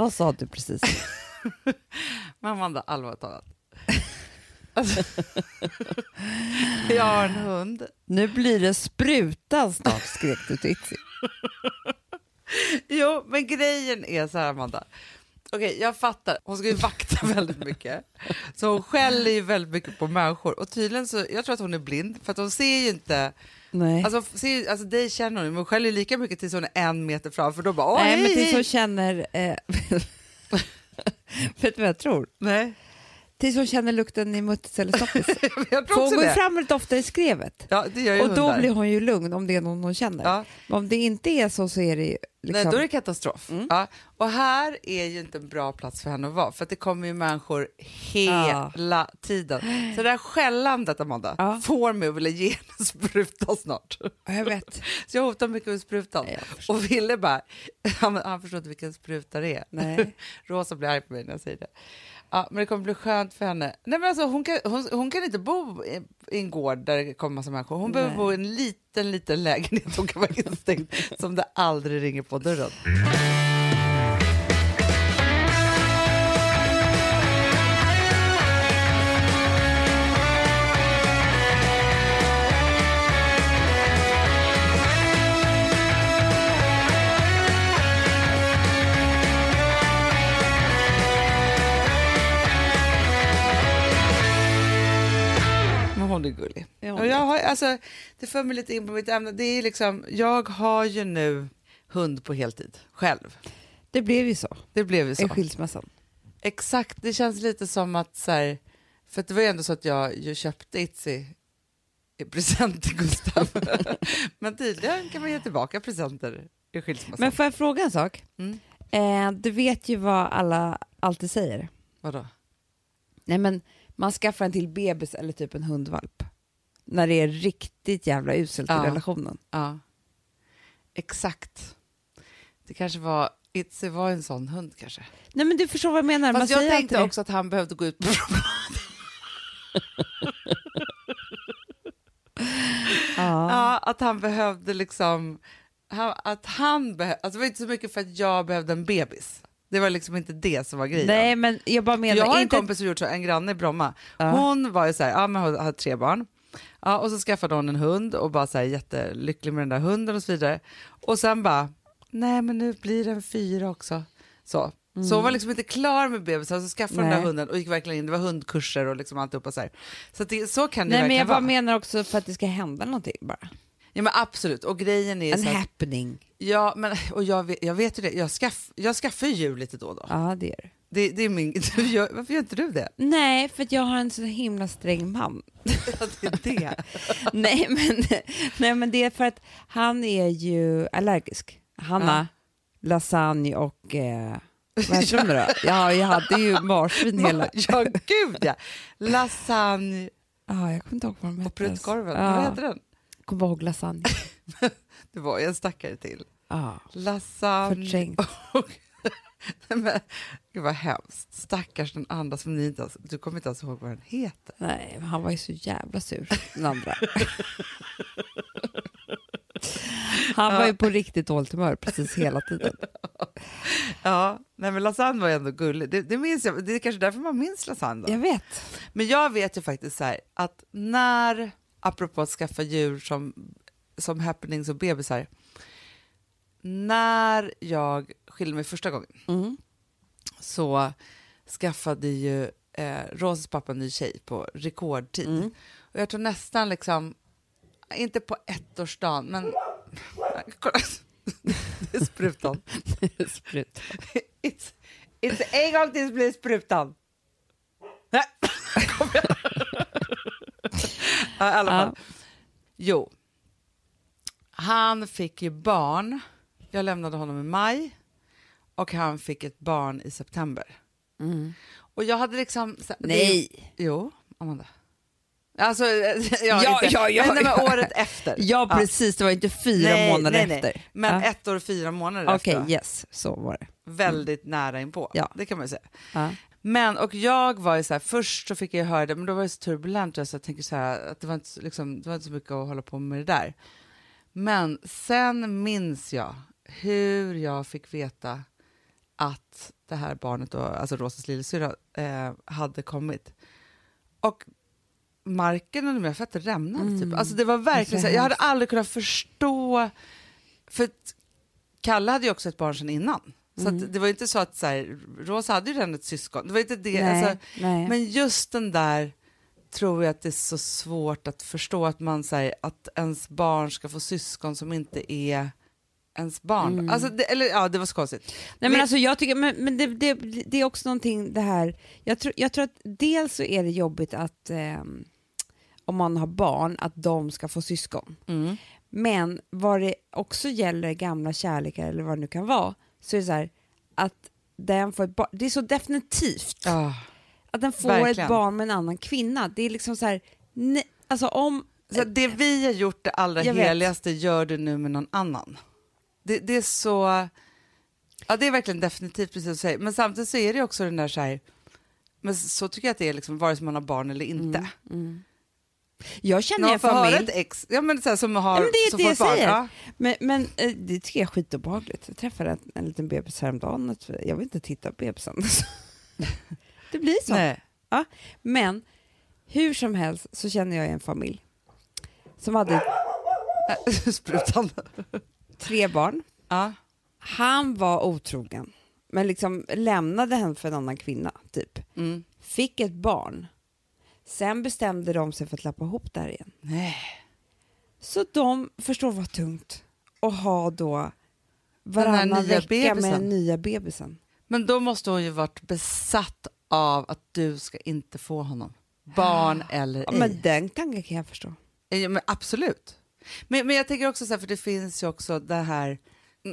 Vad sa du precis? Men Amanda, allvarligt talat. Alltså, jag har en hund. Nu blir det sprutan snart, skrek du till Itzy. Jo, men grejen är så här, Amanda. Okej, jag fattar. Hon ska ju vakta väldigt mycket. Så hon skäller ju väldigt mycket på människor. Och tydligen så, jag tror att hon är blind, för att hon ser ju inte... Nej. Alltså, ser, alltså dig känner hon men skäller lika mycket tills hon är en meter fram, för då bara åh, Nej, hej, men tills hon känner... Eh, vet du vad jag tror? Nej, Tills hon känner lukten i muttis eller För tror hon går det. fram lite oftare i skrevet. Ja, det gör ju Och då hundar. blir hon ju lugn om det är någon hon känner. Ja. Men om det inte är så så är det liksom... Nej, då är det katastrof. Mm. Ja. Och här är ju inte en bra plats för henne att vara, för att det kommer ju människor hela tiden. Så det här skällandet, Amanda, Ja. får mig att vilja ge henne spruta snart. Ja, jag vet. Så jag hotar mycket med sprutan. Nej, och Ville bara, han, han förstår inte vilken spruta det är. Nej. Rosa blir arg på mig när jag säger det. Ja, men det kommer bli skönt för henne. Nej, men alltså, hon, kan, hon, hon kan inte bo i, i en gård där det kommer massa människor. Hon behöver Nej. bo i en liten, liten lägenhet. Hon kan vara instängd som det aldrig ringer på dörren. Och jag har, alltså, det för mig lite in på mitt ämne. Det är liksom, jag har ju nu hund på heltid, själv. Det blev ju så Det blev ju så. i skilsmässan. Exakt, det känns lite som att så här, för det var ju ändå så att jag ju köpte Itzy i present till Gustav. Men tydligen kan man ge tillbaka presenter i skilsmässan. Men får jag fråga en sak? Mm. Eh, du vet ju vad alla alltid säger. Vadå? Nej men man skaffar en till bebis eller typ en hundvalp. När det är riktigt jävla uselt i Ja. relationen. Ja, exakt. Det kanske var, Itzy var en sån hund kanske. Nej men du förstår vad jag menar. man Fast jag säger tänkte också att han behövde gå ut på Ja. Ja, att han behövde liksom... Att han behö, alltså det var inte så mycket för att jag behövde en bebis. Det var liksom inte det som var grejen. Nej men jag bara menar jag har en inte... kompis som gjort så, en granne i Bromma. Ja. Hon var ju så här, ja, men hon hade tre barn. Ja, och så skaffade hon en hund och bara så här, jättelycklig med den där hunden och så vidare. Och sen bara, nej men nu blir det en fyra också. Så. Så hon var liksom inte klar med bebisen, så skaffade den Nej. där hunden och gick verkligen in, det var hundkurser och liksom alltihopa så här. Så, det, så kan det Nej men verkligen jag bara vara. menar också för att det ska hända någonting bara. Ja men absolut, och grejen är En så att, happening. ja men och jag vet, jag vet ju det, jag, skaff, jag skaffar ju djur lite då och då. Ja det är det. Det, är min, du gör, varför gör inte du det? Nej för jag har en så himla sträng man. Ja, det är det. nej, men, nej men det är för att han är ju allergisk. Hanna, lasagne och eh, vad heter de då? Ja, jag hade ju marsvin hela... Ja, gud ja. Lasagne Ja, jag kommer inte ihåg vad de och hette. pruttkorven. Ja, Vad heter den? Kommer ihåg lasagne. Det var ju en stackare till. Ja, Lasagne förträngt. och... Men, gud vad hemskt. Stackars den andra som ni inte ens... Du kommer inte ens ihåg vad den heter. Nej, han var ju så jävla sur, den andra. Han var ju på riktigt dåligt humör precis hela tiden. Ja, nej men lasagne var ju ändå gullig. Det, det minns jag. Det är kanske därför man minns lasagne. Då. Jag vet. Men jag vet ju faktiskt så här att när, apropå att skaffa djur som, som happenings och bebisar, när jag skilde mig första gången Mm. så skaffade ju eh, Rosas pappa en ny tjej på rekordtid. Mm. Och jag tror nästan liksom, inte på ettårsdagen, men kolla, det är sprutan. Sprut. It's, it's en gång till så blir det sprutan. Nej, kom igen. ja, I alla fall. Jo, han fick ju barn. Jag lämnade honom i maj och han fick ett barn i september. Mm. Och jag hade liksom... så- Nej. Det, jo, Amanda. Alltså, ja, Ja, inte, ja, ja, nej, men ja. året efter. Ja, precis. Det var inte fyra Nej, månader nej, nej. efter. Men Ja. ett år och fyra månader Okej, efter. yes, så var det. Väldigt nära inpå. Ja. Det kan man ju säga. Men, och jag var ju så här, först så fick jag höra det, men då var det så turbulent så jag tänker så här, att det var, inte, liksom, det var inte så mycket att hålla på med det där. Men sen minns jag hur jag fick veta att det här barnet, då, alltså Rosas lillasyrra, eh, hade kommit. Och marken under mina fötter rämnade. Mm. Typ. Alltså det var verkligen så, jag hade aldrig kunnat förstå, för Kalle hade ju också ett barn sedan innan. Så Mm. att det var inte så att så här, Rosa hade ju redan ett syskon. Det var inte det. Nej, Alltså, nej. men just den där tror jag att det är så svårt att förstå att man säger att ens barn ska få syskon som inte är ens barn. Mm. Alltså, det, eller ja, det var så konstigt. Nej, men Vi- alltså, jag tycker, men, men det, det, det är också någonting det här, jag tror, jag tror att dels så är det jobbigt att ehm, om man har barn, att de ska få syskon. Mm. Men vad det också gäller gamla kärlekar eller vad det nu kan vara, så är det så här att den får ett barn, det är så definitivt Ja. att den får verkligen. ett barn med en annan kvinna. Det är liksom så här, nej, alltså om, Så det vi har gjort det allra vet. heligaste gör du nu med någon annan. Det, det är så... Ja, det är verkligen definitivt precis som du säger. Men samtidigt så är det också den där så här... Men så tycker jag att det är liksom, vare sig man har barn eller inte. Jag känner När en familj, ett ex ja, men så här, som har Ja, men det är som det jag barn. säger. Ja. men, men eh, det tycker jag är skitobehagligt. Jag träffade en, en liten bebis häromdagen, jag vill inte titta på bebisen. det blir så. Nej. Men hur som helst så känner jag en familj som hade Sprutan. tre barn. Ja. Han var otrogen, men liksom lämnade henne för en annan kvinna, typ. Mm. Fick ett barn. Sen bestämde de sig för att lappa ihop där igen. Nej. Så de förstår vad tungt att ha då varannan vecka med bebisen. den nya bebisen. Men då måste hon ju varit besatt av att du ska inte få honom. Barn eller Ja, ej. men den tanken kan jag förstå. Ja, men absolut. Men, men jag tänker också så här, för det finns ju också det här,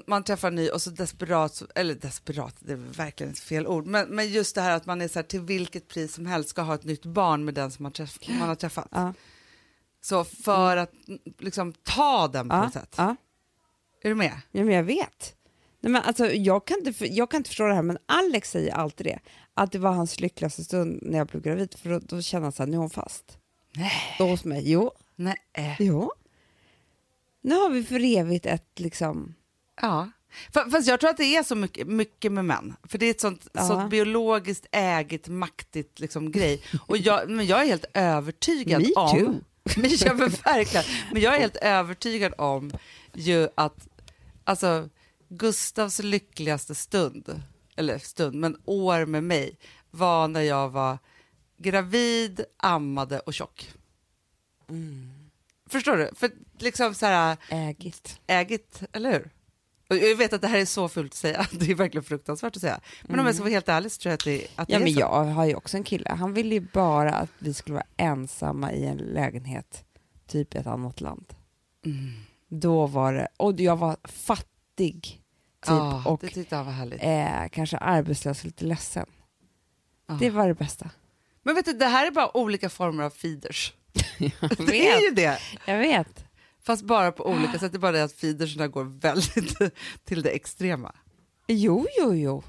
man träffar en ny och så desperat, eller desperat, det är verkligen ett fel ord, men, men just det här att man är så här, till vilket pris som helst ska ha ett nytt barn med den som man, träff, man har träffat. Ja. Så för att mm, liksom ta den på Ja, något sätt. ja. Är du med? ja, men jag vet. Nej, men alltså, jag, kan inte, jag kan inte förstå det här, men Alex säger alltid det. Att det var hans lyckligaste stund när jag blev gravid, för då, då kände han så här, nu är hon fast. Nej. Då hos mig. Jo, Nej. jo. Nu har vi för evigt ett liksom... Ja. Fa- Fast jag tror att det är så mycket, mycket med män. För det är ett sånt, Ja. sånt biologiskt ägigt, maktigt liksom, grej. Och jag, men jag är helt övertygad Me om... too. Men, ja, men, verkligen. men jag är helt övertygad om ju att alltså, Gustavs lyckligaste stund, eller stund, men år med mig, var när jag var gravid, ammade och tjock. Förstår du? För liksom så här Ägigt. ägigt, eller hur? Jag vet att det här är så fult att säga, det är verkligen fruktansvärt att säga. Men om jag ska vara helt ärlig så tror jag att det, att det Ja, är men så. jag har ju också en kille. Han ville ju bara att vi skulle vara ensamma i en lägenhet, typ i ett annat land. Mm. Då var det, och jag var fattig, typ, Ja, och eh, kanske arbetslös och lite ledsen. Ja. Det var det bästa. Men vet du, det här är bara olika former av feeders. Det är ju det. Jag vet. Fast bara på olika sätt. Det är bara det att feedersna går väldigt till det extrema. Jo, jo, jo.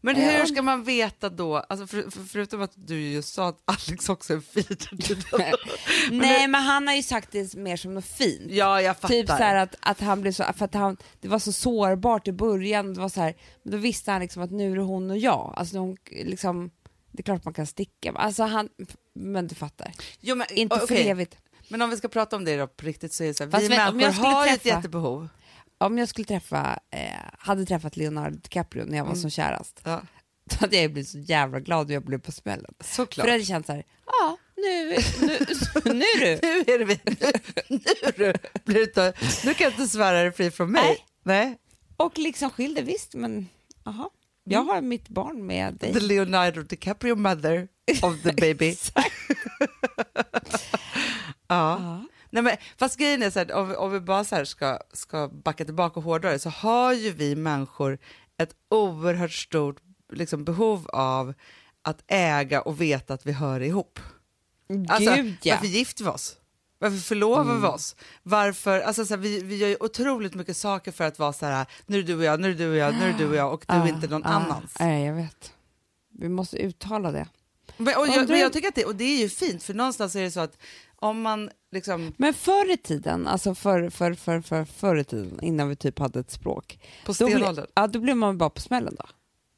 Men hur ska man veta då, alltså för, för, förutom att du just sa att Alex också är en feeder. Nej, men han har ju sagt det mer som något fint. ja, jag fattar. Typ så att, att han blev så, för att han, det var så sårbart i början, det var så här, men då visste han liksom att nu är det hon och jag. Alltså hon, liksom, det är klart man kan sticka, alltså han, men du fattar. jo, men, Inte för okej. evigt. Men om vi ska prata om det då på riktigt så är det så här, Fast vi om människor jag skulle har ju ett träffa- jättebehov. Om jag skulle träffa, eh, hade träffat Leonardo DiCaprio när jag var Mm. som kärast, Ja, då hade jag blivit så jävla glad och jag blev på smällen. såklart. För då hade jag känt så här, ja, nu, nu, nu du. Nu är det vi. Nu, nu, du, blir inte, nu kan jag inte svära dig fri från mig. Nej. Nej. Och liksom skilde, visst, men aha. Jag Mm. har mitt barn med dig. The Leonardo DiCaprio mother of the baby. Ja. Ja. Nej, men, fast grejen är så här, om, vi- om vi bara så ska, ska backa tillbaka hårdare så har ju vi människor ett oerhört stort liksom, behov av att äga och veta att vi hör ihop. Alltså, Gud ja. Varför gifter vi oss? Varför förlovar Mm. vi oss? Varför, alltså, så här, vi, vi gör ju otroligt mycket saker för att vara så här, nu är det du och jag, nu är det du och jag, nu är det du och jag och du är inte någon ah, annans. Nej, jag vet. Vi måste uttala det. Men, och jag, men jag tycker att det, och det är ju fint, för någonstans är det så att om man liksom Men förr i tiden, alltså för, för, för, för, förr i tiden, innan vi typ hade ett språk, på då, ble, stenåldern, ja, då blev man bara på smällen då.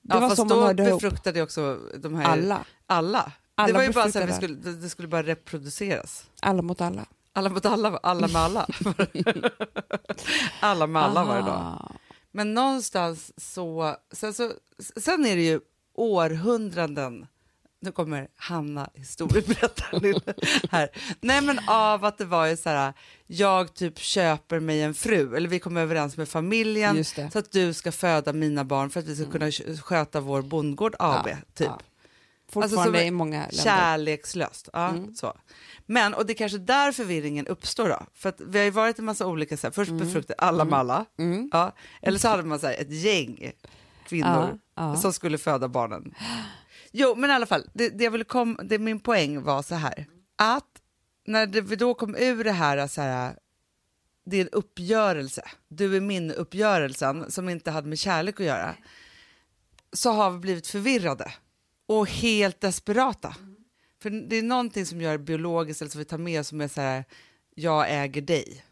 Det ja, var fast så man då hörde ihop. befruktade ju också de här... Alla. Alla. Alla det var ju bara så här, vi skulle, det, det skulle bara reproduceras. Alla mot alla. Alla mot alla, alla med alla. alla med alla varje dag. Aha. Men någonstans så sen, så... sen är det ju århundraden, nu kommer Hanna historieberättaren här. Nej men av att det var ju så här, jag typ köper mig en fru, eller vi kommer överens med familjen. Mm. så att du ska föda mina barn för att vi ska kunna sköta vår bondgård AB. Ja, typ. ja. Fortfarande Alltså, i många länder. Kärlekslöst. Ja, Mm. så. Men, och det är kanske där förvirringen uppstår då. För att vi har ju varit en massa olika, så här, först befruktade alla med alla, Mm. ja, eller så hade man så här, ett gäng kvinnor ja. som skulle föda barnen. Jo, men i alla fall, det, det jag ville kom, det, min poäng var så här, att när det, vi då kom ur det här, så här det är en uppgörelse, du är min uppgörelsen som inte hade med kärlek att göra, så har vi blivit förvirrade och helt desperata. För det är någonting som gör biologiskt, eller som vi tar med oss, som är så här, jag äger dig.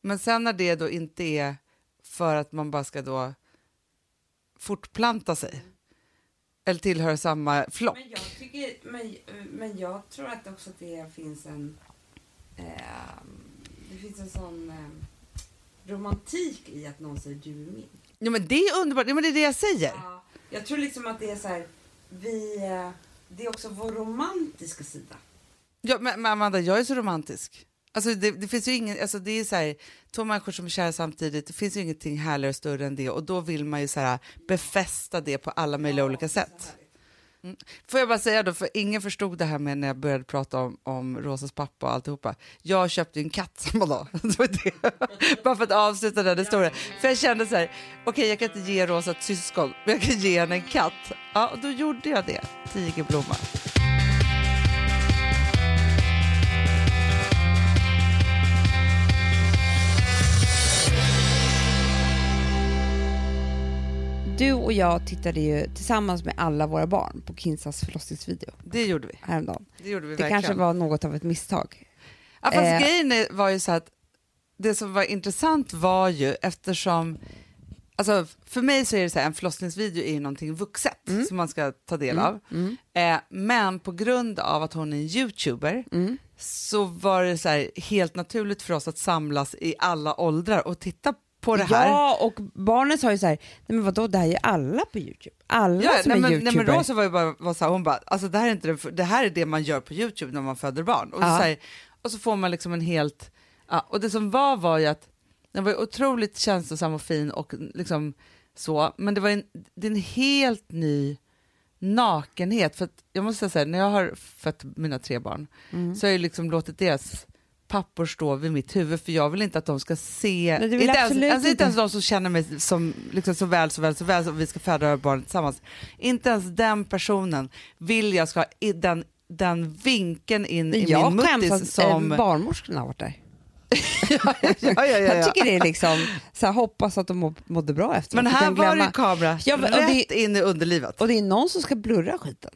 Men sen när det då inte är för att man bara ska då fortplanta sig, eller tillhöra samma flock. Men jag, tycker, men, men jag tror att också det finns en... Eh, det finns en sån eh, romantik i att någon säger du är min. Ja, men det är underbart, ja, men det är det jag säger. Ja, jag tror liksom att det är så här, vi... Eh, det är också vår romantiska sida. Ja, men, men Amanda, jag är så romantisk. Alltså det, det finns ju ingen, alltså det är så här, två människor som är kära samtidigt, det finns ju ingenting härligare och större än det och då vill man ju så här, befästa det på alla möjliga olika sätt. Mm. Får jag bara säga då, för ingen förstod det här med när jag började prata om, om Rosas pappa och alltihopa. Jag köpte ju en katt samma dag. Bara för att avsluta den historien. För jag kände så här, okej jag kan inte ge Rosa ett syskon, men jag kan ge henne en katt. Ja, och då gjorde jag det, Tigerblomma. Du och jag tittade ju tillsammans med alla våra barn på Kinsas förlossningsvideo Det gjorde vi. häromdagen. Det gjorde vi Det verkligen. kanske var något av ett misstag. Ja, fast Eh. grejen var ju så att det som var intressant var ju eftersom, alltså för mig så är det så här, en förlossningsvideo är ju någonting vuxet Mm. som man ska ta del av. Eh, men på grund av att hon är en youtuber Mm. så var det så här helt naturligt för oss att samlas i alla åldrar och titta på det här. Ja, och barnen sa ju så här, nej men vadå, det här är ju alla på Youtube. Alla Ja, som nej, är men, youtuber. nej, men Rosa var ju bara, var så här, hon bara, alltså det här, är inte det, det här är det man gör på Youtube när man föder barn. Och, Ja. så, här, och så får man liksom en helt, ja, och det som var var ju att den var ju otroligt känslosam och fin och liksom så, men det var en, det är en helt ny nakenhet. För jag måste säga, när jag har fött mina tre barn Mm. så har jag liksom låtit deras pappor stå vid mitt huvud för jag vill inte att de ska se, Nej, inte, jag ens, alltså, inte ens de som känner mig som, liksom, så väl, så väl, så väl som vi ska föda barnet tillsammans. Inte ens den personen vill jag ska ha i den, den vinkeln in i jag min muttis att som... eh, barnmorskorna har varit där. ja, ja, ja, ja, Jag ja. tycker det är liksom, så här, hoppas att de må, mådde bra efter. Men här var det kamera Ja, men- rätt det- in i underlivet. Och det är någon som ska blurra skiten.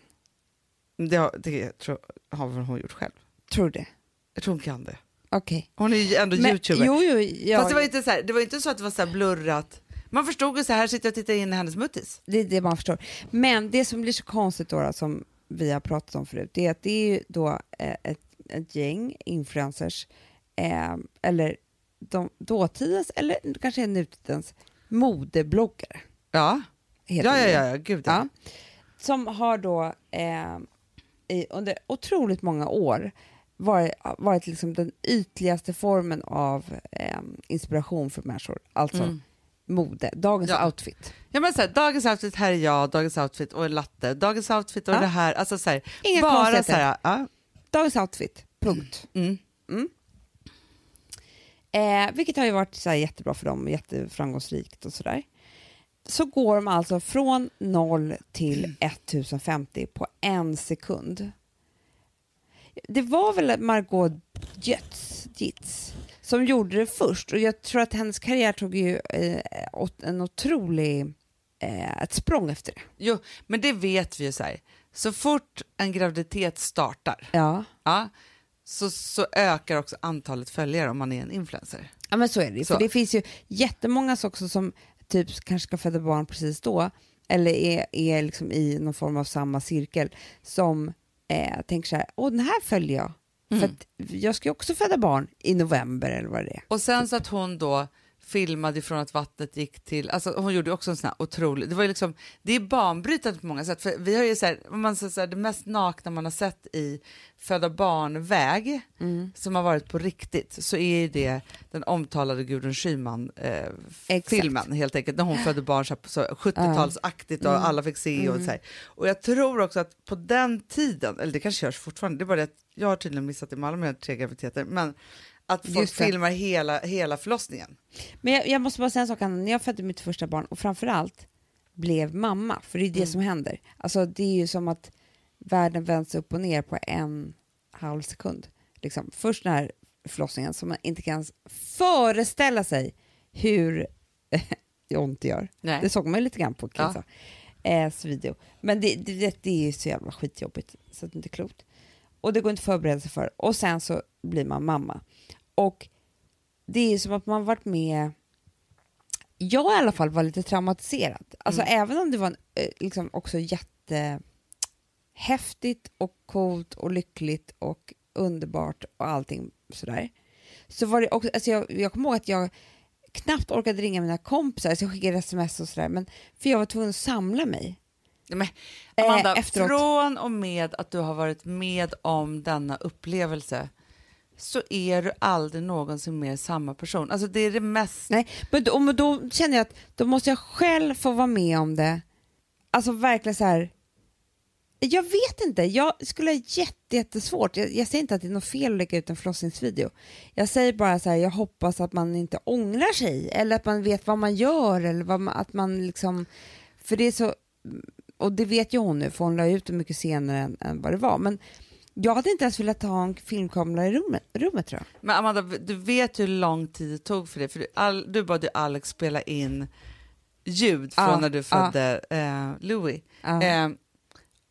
Det, har, det tror, har hon gjort själv. Tror du det? Jag tror hon kan det. Okej. Hon är ju ändå Men- youtuber. Jo, jo, ja, Fast det var, inte så här, det var inte så att det var så blurrat. Man förstod ju så här sitter jag och tittar in i hennes muttis. det är det man förstår. Men det som blir så konstigt då, som vi har pratat om förut, det är att det är ju då eh, ett, ett gäng influencers, eh, eller de, dåtidens, eller kanske nutidens modebloggare. Ja, ja, ja, ja, ja, gud. Ja. Som har då eh, i, under otroligt många år varit, varit liksom den ytligaste formen av eh, inspiration för människor. Alltså Mm. mode, dagens Ja. outfit. Ja, men så här, dagens outfit, här är jag, dagens outfit och en latte, dagens outfit och Ja. det här. Alltså så här, Inga bara så här, ja. Dagens outfit, punkt. mm. Eh, vilket har ju varit så jättebra för dem, jätteframgångsrikt och sådär. Så går de alltså från 0 till 1050 på en sekund. Det var väl Margot Götz, Gitz som gjorde det först och jag tror att hennes karriär tog ju eh, en otrolig, eh, ett språng efter det. Jo, men det vet vi ju så här. Så fort en graviditet startar, Ja, ja, så, så ökar också antalet följare om man är en influencer. ja men så är det ju. Så. För det finns ju jättemånga också som typ kanske ska föda barn precis då, eller är, är liksom i någon form av samma cirkel som eh, tänker så här, åh den här följer jag. Mm. För jag ska ju också föda barn i november eller vad det är. Och sen så att hon då filmade ifrån att vattnet gick till, alltså hon gjorde också en sån här otrolig, det var ju liksom, det är banbrytande på många sätt, för vi har ju så här, man säger så här, det mest nakna man har sett i föda barnväg som har varit på riktigt så är ju det den omtalade Gudrun Schyman eh, helt enkelt, när hon födde barn så, så 70-talsaktigt och alla fick se och så här. Och jag tror också att på den tiden, eller det kanske görs fortfarande, det är bara det att jag har tydligen missat alla mina tre graviditeter, men att folk Just det. filmar hela, hela förlossningen. Men jag, jag måste bara säga en sak, Anna. när jag födde mitt första barn och framförallt blev mamma, för det är det Mm. som händer. Alltså det är ju som att världen vänds upp och ner på en halv sekund. Liksom. Först den här förlossningen som man inte kan föreställa sig hur ont det gör. Nej. Det såg man ju lite grann på. Kissa eh, video. Men det, det, det, det är ju så jävla skitjobbigt så att det inte är klokt. Och det går inte att förbereda sig för. Och sen så blir man mamma. Och det är som att man varit med jag i alla fall var lite traumatiserad. Alltså även om det var en, eh, liksom också jättehäftigt och coolt och lyckligt och underbart och allting sådär. Så var det också, alltså jag, jag kommer ihåg att jag knappt orkade ringa mina kompisar så jag skickade sms och sådär. Men för jag var tvungen att samla mig. Men, Eh, Amanda, efteråt. från och med att du har varit med om denna upplevelse så är du aldrig någonsin mer samma person. Alltså det är det mest... Nej, men då, men då känner jag att då måste jag själv få vara med om det. Alltså verkligen så här. Jag vet inte, jag skulle ha jätte, jättesvårt. Jag, jag säger inte att det är något fel att lägga ut en förlossningsvideo. Jag säger bara så här, jag hoppas att man inte ångrar sig eller att man vet vad man gör eller vad man, att man liksom, för det är så, och det vet ju hon nu för hon la ut det mycket senare än, än vad det var. Men jag hade inte ens velat ha en filmkamera i rummet, rummet tror jag. Men Amanda, du vet hur lång tid det tog för dig. För du, all, du bad ju Alex spela in ljud från Ja, när du födde eh, Louis. Ja. Eh,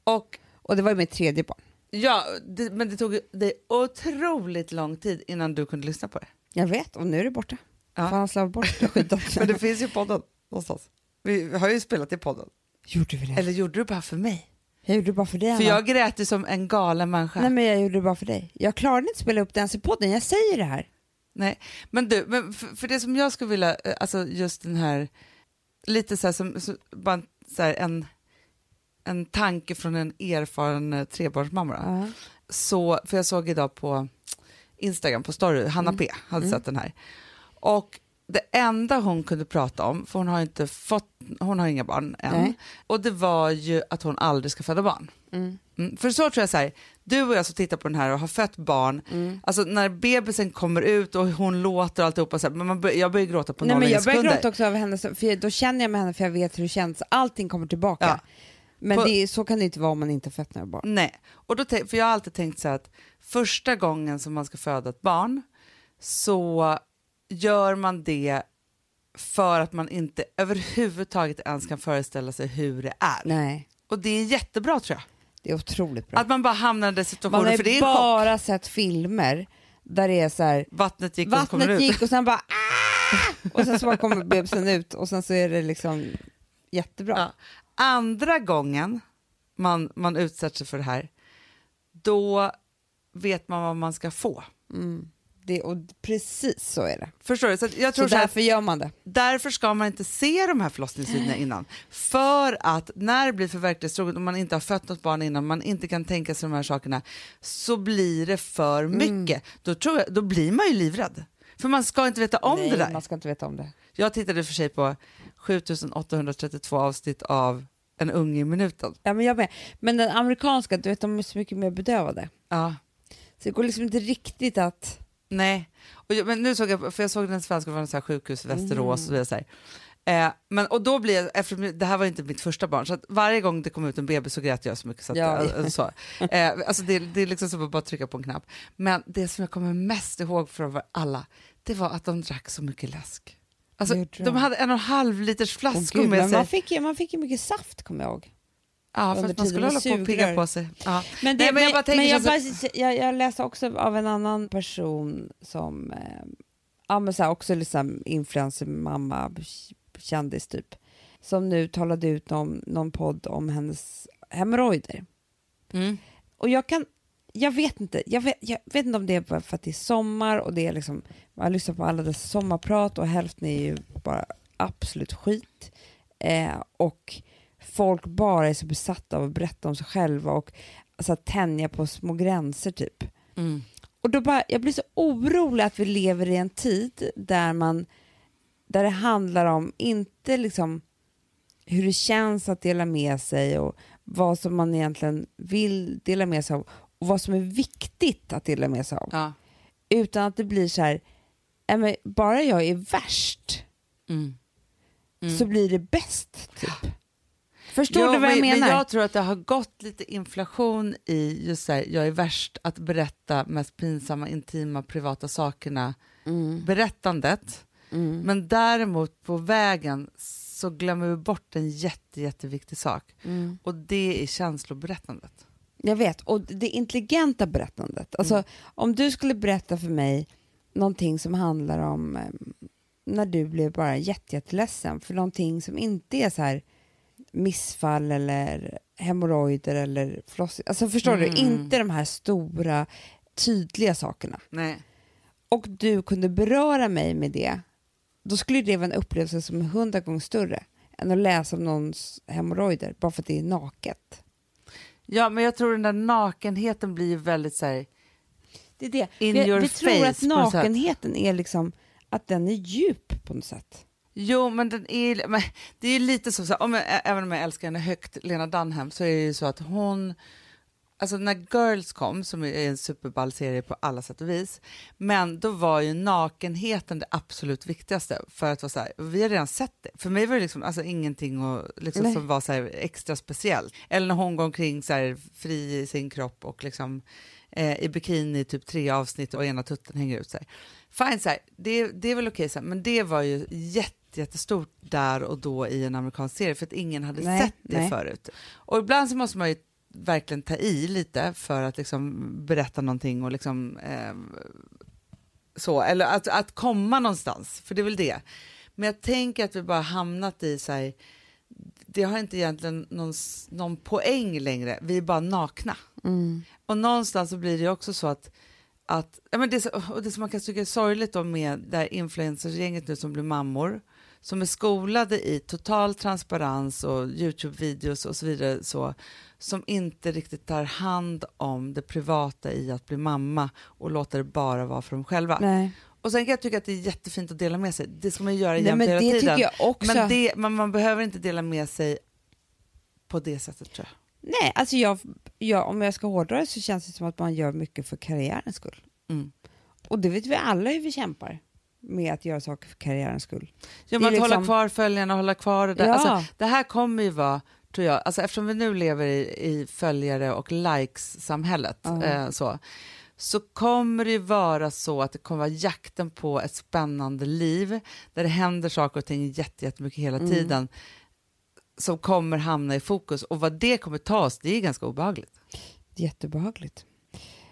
och Och det var ju mitt tredje barn. ja, det, men det tog dig otroligt lång tid innan du kunde lyssna på det. Jag vet, och nu är det borta. Ja. Fan, slarvade bort det. Men det finns ju podden någonstans. Vi har ju spelat i podden. Gjorde vi det? Eller gjorde du bara för mig? Jag gjorde det bara för dig, För Anna. jag grät ju som en galen människa. Nej, men jag gjorde det bara för dig. Jag klarade inte att spela upp det ens i podden, jag säger det här. Nej, men du, men för, för det som jag skulle vilja, eh, alltså just den här, lite så här som, så, bara så här, en, en tanke från en erfaren eh, trebarnsmamma. då. Ja. Så, för jag såg idag på Instagram, på story, Hanna P hade sett den här. Och det enda hon kunde prata om, för hon har inte fått, hon har inga barn än, Nej. och det var ju att hon aldrig ska föda barn. Mm. Mm, för så tror jag så här, du och jag som tittar på den här och har fött barn, Mm. alltså när bebisen kommer ut och hon låter och alltihopa, så här, men man jag börjar gråta på Nej, men och jag börjar sekunder. gråta också över henne, för då känner jag med henne för jag vet hur det känns. Allting kommer tillbaka. Ja. Men På- det så kan det inte vara om man inte har fött några barn. Nej, och då, för jag har alltid tänkt så här att första gången som man ska föda ett barn så gör man det för att man inte överhuvudtaget ens kan föreställa sig hur det är. Nej, Och det är jättebra tror jag. det är otroligt bra. Att man bara hamnar i den man situationen, har för det är en chock. bara sett filmer där det är så här, Vattnet gick och så kommer det vattnet ut. gick och sen bara ah! och sen så bara kommer bebisen ut och sen så är det liksom jättebra. Ja. Andra gången man, man utsätter sig för det här, då vet man vad man ska få. Mm. Det, och precis så är det. Förstår du? Så jag Så tror så här, därför gör man det. därför ska man inte se de här förlossningsvideorna innan. För att när det blir för verklighetstroget och man inte har fött något barn innan, man inte kan tänka sig de här sakerna, så blir det för Mm. mycket. Då, tror jag, då blir man ju livrädd. För man ska inte veta om Nej, det där. man ska inte veta om det. Jag tittade för sig på 7832 avsnitt av En unge i minuten. Ja, men, jag med. men den amerikanska, du vet, de är så mycket mer bedövade. Ja. Så det går liksom inte riktigt att... Nej, och jag, men nu såg jag, för jag såg den svenska från så här sjukhus i Västerås och så här. Eh, men, och då jag, eftersom det här var inte mitt första barn, så att varje gång det kom ut en bebis så grät jag så mycket. Så att, Ja. eh, så. Eh, alltså det, det är liksom som att bara trycka på en knapp. Men det som jag kommer mest ihåg från alla, det var att de drack så mycket läsk. Alltså, de? de hade en och en halv liters flaskor gud, med sig. man, fick ju, man fick ju mycket saft, kommer jag ihåg. Ja, för att man skulle hålla på och pigga på sig. Ja. Men, det, Nej, men jag bara men jag, så jag, jag läste också av en annan person som, eh, ja men så här, också liksom influencer, mamma, kändis typ. som nu talade ut om någon podd om hennes hemorrojder. Mm. Och jag kan, jag vet inte, jag vet, jag vet inte om det är för att det är sommar och det är liksom, man lyssnar på alla dessa sommarprat och hälften är ju bara absolut skit. Eh, och folk bara är så besatta av att berätta om sig själva och alltså, tänja på små gränser typ. Mm. Och då bara, jag blir så orolig att vi lever i en tid där man där det handlar om inte liksom hur det känns att dela med sig och vad som man egentligen vill dela med sig av och vad som är viktigt att dela med sig av. Ja. Utan att det blir så här, "Nej, men bara jag är värst Mm. Mm. så blir det bäst. Typ. Förstår Jo, du vad jag men, menar? Men jag tror att det har gått lite inflation i just så här, jag är värst att berätta mest pinsamma, intima, privata sakerna. Mm. Berättandet. Mm. Men däremot på vägen så glömmer vi bort en jätte, jätteviktig sak. Mm. Och det är känsloberättandet. Jag vet, och det intelligenta berättandet. Alltså, Mm. Om du skulle berätta för mig någonting som handlar om eh, när du blev bara jätte, jätteledsen för någonting som inte är så här missfall eller hemorrojder eller förlossning. Alltså förstår Mm. du? Inte de här stora tydliga sakerna. Nej. Och du kunde beröra mig med det, då skulle det vara en upplevelse som är hundra gånger större än att läsa om någons hemorrojder bara för att det är naket. Ja, men jag tror den där nakenheten blir väldigt så här, Det är det. In vi your vi tror face att på något sätt. nakenheten är liksom att den är djup på något sätt. Jo, men, den är, men det är lite så, så här, om jag, även om jag älskar henne högt, Lena Dunham, så är det ju så att hon, alltså när Girls kom, som är en superball serie på alla sätt och vis, men då var ju nakenheten det absolut viktigaste för att vara så här, vi har redan sett det. För mig var det liksom alltså ingenting och, liksom, som var så här, extra speciellt. Eller när hon går omkring så här, fri i sin kropp och liksom eh, i bikini i typ tre avsnitt och ena tutten hänger ut sig. Fine, så här, det, det är väl okej, så här, men det var ju jätte, jättestort där och då i en amerikansk serie för att ingen hade Nej, sett det nej. förut. Och ibland så måste man ju verkligen ta i lite för att liksom berätta någonting och liksom eh, så, eller att, att komma någonstans, för det är väl det. Men jag tänker att vi bara hamnat i så här, det har inte egentligen någon, någon poäng längre, vi är bara nakna. Och någonstans så blir det också så att, att ja, men det, och det som man kan tycka är sorgligt då med det här influencergänget nu som blir mammor, som är skolade i total transparens och Youtube-videos och så vidare, så, som inte riktigt tar hand om det privata i att bli mamma och låter det bara vara för dem själva. Nej, Och sen kan jag tycka att det är jättefint att dela med sig, det ska man göra Nej jämt men hela det tiden. tycker jag också. Men, det, men man behöver inte dela med sig på det sättet tror jag. Nej, alltså jag, jag, om jag ska hårdra det så känns det som att man gör mycket för karriärens skull. Mm. Och det vet vi alla hur vi kämpar med att göra saker för karriärens skull. Ja, men att hålla liksom- kvar följarna, hålla kvar det där. Ja. Alltså, det här kommer ju vara, tror jag, alltså eftersom vi nu lever i, i följare och likes-samhället, Ja. eh, så, så kommer det ju vara så att det kommer vara jakten på ett spännande liv, där det händer saker och ting jätte- jättemycket hela Mm. tiden, som kommer hamna i fokus. Och vad det kommer ta oss, det är ganska obehagligt. Jättebehagligt.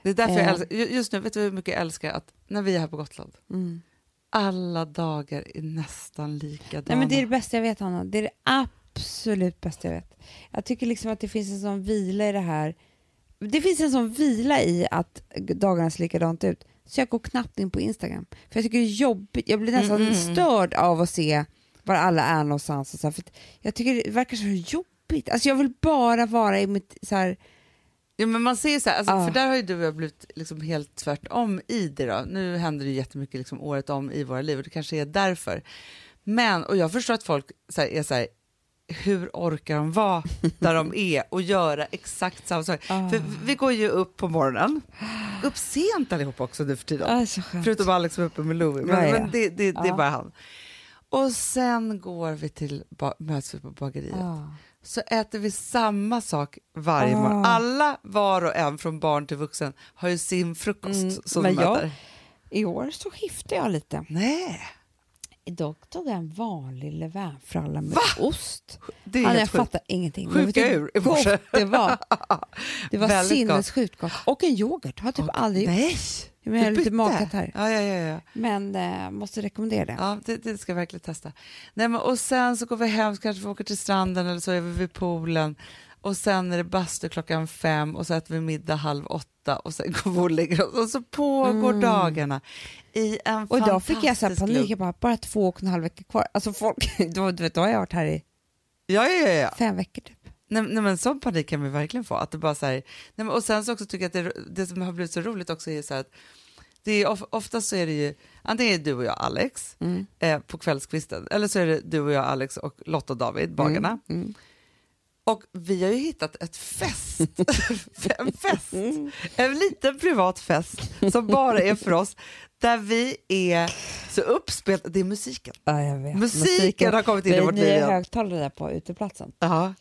Det är därför jag Eh. älskar, ju- just nu, vet du hur mycket jag älskar att när vi är här på Gotland, Mm. Alla dagar är nästan likadana. Nej, men det är det bästa jag vet, Hanna. Det är det absolut bästa jag vet. Jag tycker liksom att det finns en sån vila i det här. Det finns en sån vila i att dagarna ser likadant ut. Så jag går knappt in på Instagram. För jag tycker det är jobbigt. Jag blir nästan Mm, störd av att se var alla är någonstans. Och så här, för jag tycker det verkar så jobbigt. Alltså jag vill bara vara i mitt så här, Ja, men man ser så här, alltså, Ah. för där har ju du och jag blivit liksom helt tvärtom i det då. Nu händer det ju jättemycket liksom året om i våra liv och det kanske är därför. Men, och jag förstår att folk så här, är så här, hur orkar de vara där de är och göra exakt samma sak? Ah. För vi går ju upp på morgonen, upp sent allihop också nu för tiden. ah. Förutom Alex som är uppe med Louie, men, Ja, men det, det, det är Ja. bara han. Och sen går vi till, möts vi på bageriet Ah. Så äter vi samma sak varje Ah. morgon. Alla, var och en, från barn till vuxen, har ju sin frukost Mm, som men de jag-. I år så skiftade jag lite. Nej, Idag tog jag en vanlig levainfralla med ost. det är Anna, jag fattar ingenting. Sjuka ur i morse. det var. Det var Väldigt sinnessjukt gott. Och en yoghurt. Har typ aldrig gjort. Nej, Jag menar, lite makat här. Ja, ja, ja. ja. Men eh, måste rekommendera det. Ja, det, det ska jag verkligen testa. Nej, men, och sen så går vi hem, så kanske vi åker till stranden eller så är vi vid poolen. Och sen är det bastu klockan fem och så äter vi middag halv åtta och sen går vi och lägger oss. Och så pågår Mm. dagarna i en Och idag fick jag så här fantastisk panik, jag bara, bara två och en halv vecka kvar. Alltså folk, då, du vet, då har jag varit här i ja, ja. ja. fem veckor typ. Nej, nej, men sån panik kan vi verkligen få. Att det bara så här, nej, men, och sen så också tycker jag att det, det som har blivit så roligt också är så här att det är of, oftast så är det ju, antingen är det du och jag Alex Mm. eh, på kvällskvisten eller så är det du och jag Alex och Lotta och David, bagarna. Mm. Och vi har ju hittat ett fest, en fest, en liten privat fest som bara är för oss, där vi är så uppspelta, det är musiken. Ja, vet. Musiken har kommit in i Det är vårt liv nya igen. högtalare där på uteplatsen. Ja.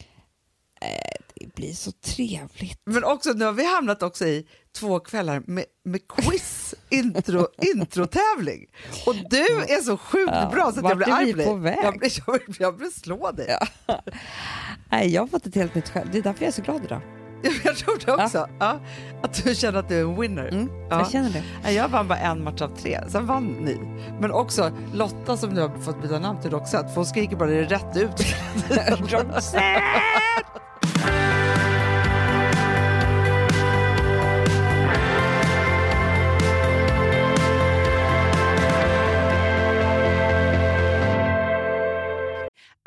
Det blir så trevligt. Men också nu har vi hamnat också i två kvällar med, med quiz, intro, introtävling. Och du är så sjukt Ja, bra så att jag blir arg på dig. Jag blir, jag, vill- jag vill slå dig. Nej, jag har fått ett helt nytt själv. Det är därför jag är så glad idag. Jag tror det också. Ja. Att du känner att du är en winner. Mm, Ja. Jag känner det. Jag vann bara en match av tre, sen vann ni. Men också Lotta som nu har fått byta namn till Roxette, för hon skriker bara det rätt ut.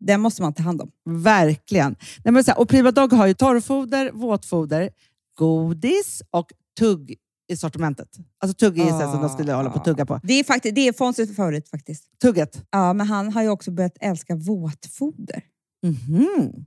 den måste man ta hand om. verkligen. Nej, men så här, och Prima Dog har ju torrfoder, våtfoder, godis och tugg i sortimentet. Alltså tugg är ah. som de skulle hålla på att tugga på. Det är, faktiskt, det är Fonzies favorit faktiskt. Tugget. Ja, men han har ju också börjat älska våtfoder. Mhm.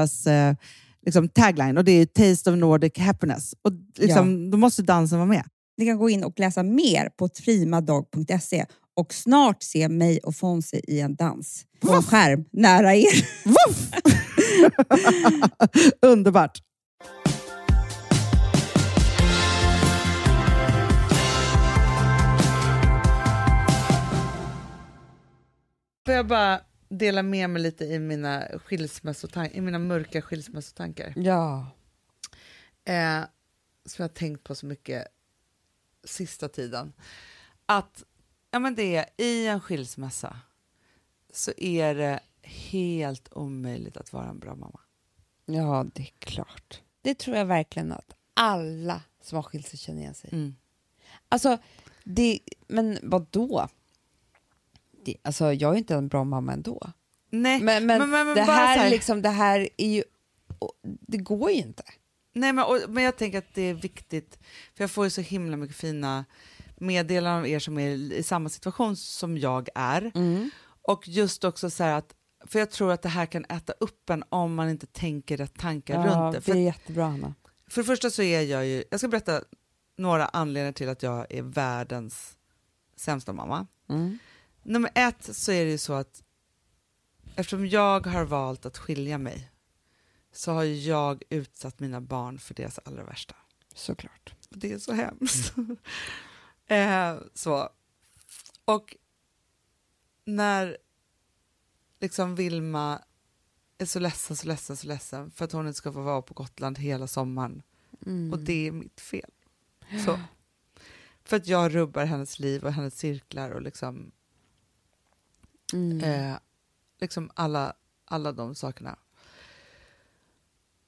eh, liksom, tagline och det är Taste of Nordic Happiness. Och liksom, Då måste dansen vara med. Ni kan gå in och läsa mer på trimadag.se och snart se mig och Fonzie i en dans på en skärm nära er. Underbart! Får jag bara dela med mig lite i mina, skilsmässotan- i mina mörka skilsmässotankar? Ja. Eh, som jag har tänkt på så mycket sista tiden. Att ja, men det är, i en skilsmässa så är det helt omöjligt att vara en bra mamma. ja, det är klart. Det tror jag verkligen att alla som har skilt sig känner igen sig. Mm. Alltså, det, men vad då? Det, alltså, jag är inte en bra mamma ändå. Nej, Men, men, men, men, det, här, här- liksom, det här är ju... Det går ju inte. Nej, men, och, men jag tänker att det är viktigt, för jag får ju så himla mycket fina meddelanden av er som är i samma situation som jag är. Och just också så här att, för jag tror att det här kan äta upp en om man inte tänker rätt tankar Ja, runt det. det För, är jättebra, Hanna. för det första så är jag ju, jag ska berätta några anledningar till att jag är världens sämsta mamma. Mm. Nummer ett så är det ju så att eftersom jag har valt att skilja mig så har ju jag utsatt mina barn för deras allra värsta. Såklart. Och Det är så hemskt. eh, så. Och när liksom Vilma är så ledsen, så ledsen, så ledsen för att hon inte ska få vara på Gotland hela sommaren. Mm. Och det är mitt fel. Så. För att jag rubbar hennes liv och hennes cirklar och liksom, Mm. eh, liksom alla, alla de sakerna.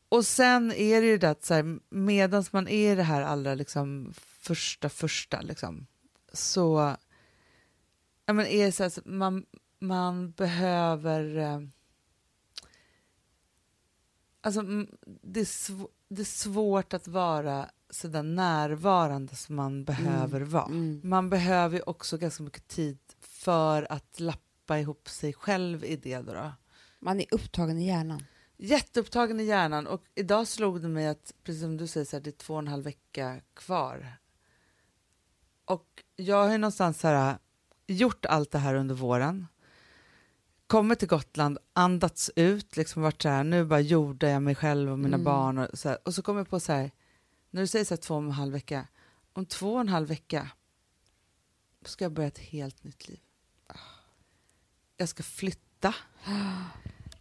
Och sen är det ju det att medans man är i det här allra liksom första, första liksom, så ja, men är det så så man, man behöver eh, Alltså, mm, det, är sv- det är svårt att vara så där närvarande som man behöver vara. Mm. Man behöver ju också ganska mycket tid för att lappa ihop sig själv i det. Då, då. Man är upptagen i hjärnan. Jätteupptagen i hjärnan och idag slog det mig att, precis som du säger, så här, det är två och en halv vecka kvar. Och jag har ju någonstans så här, gjort allt det här under våren. Kommit till Gotland, andats ut, liksom varit så här, nu bara jordar jag mig själv och mina Mm. barn. Och så, här, och så kom jag på så här, när du säger så här två och en halv vecka, om två och en halv vecka ska jag börja ett helt nytt liv. Jag ska flytta.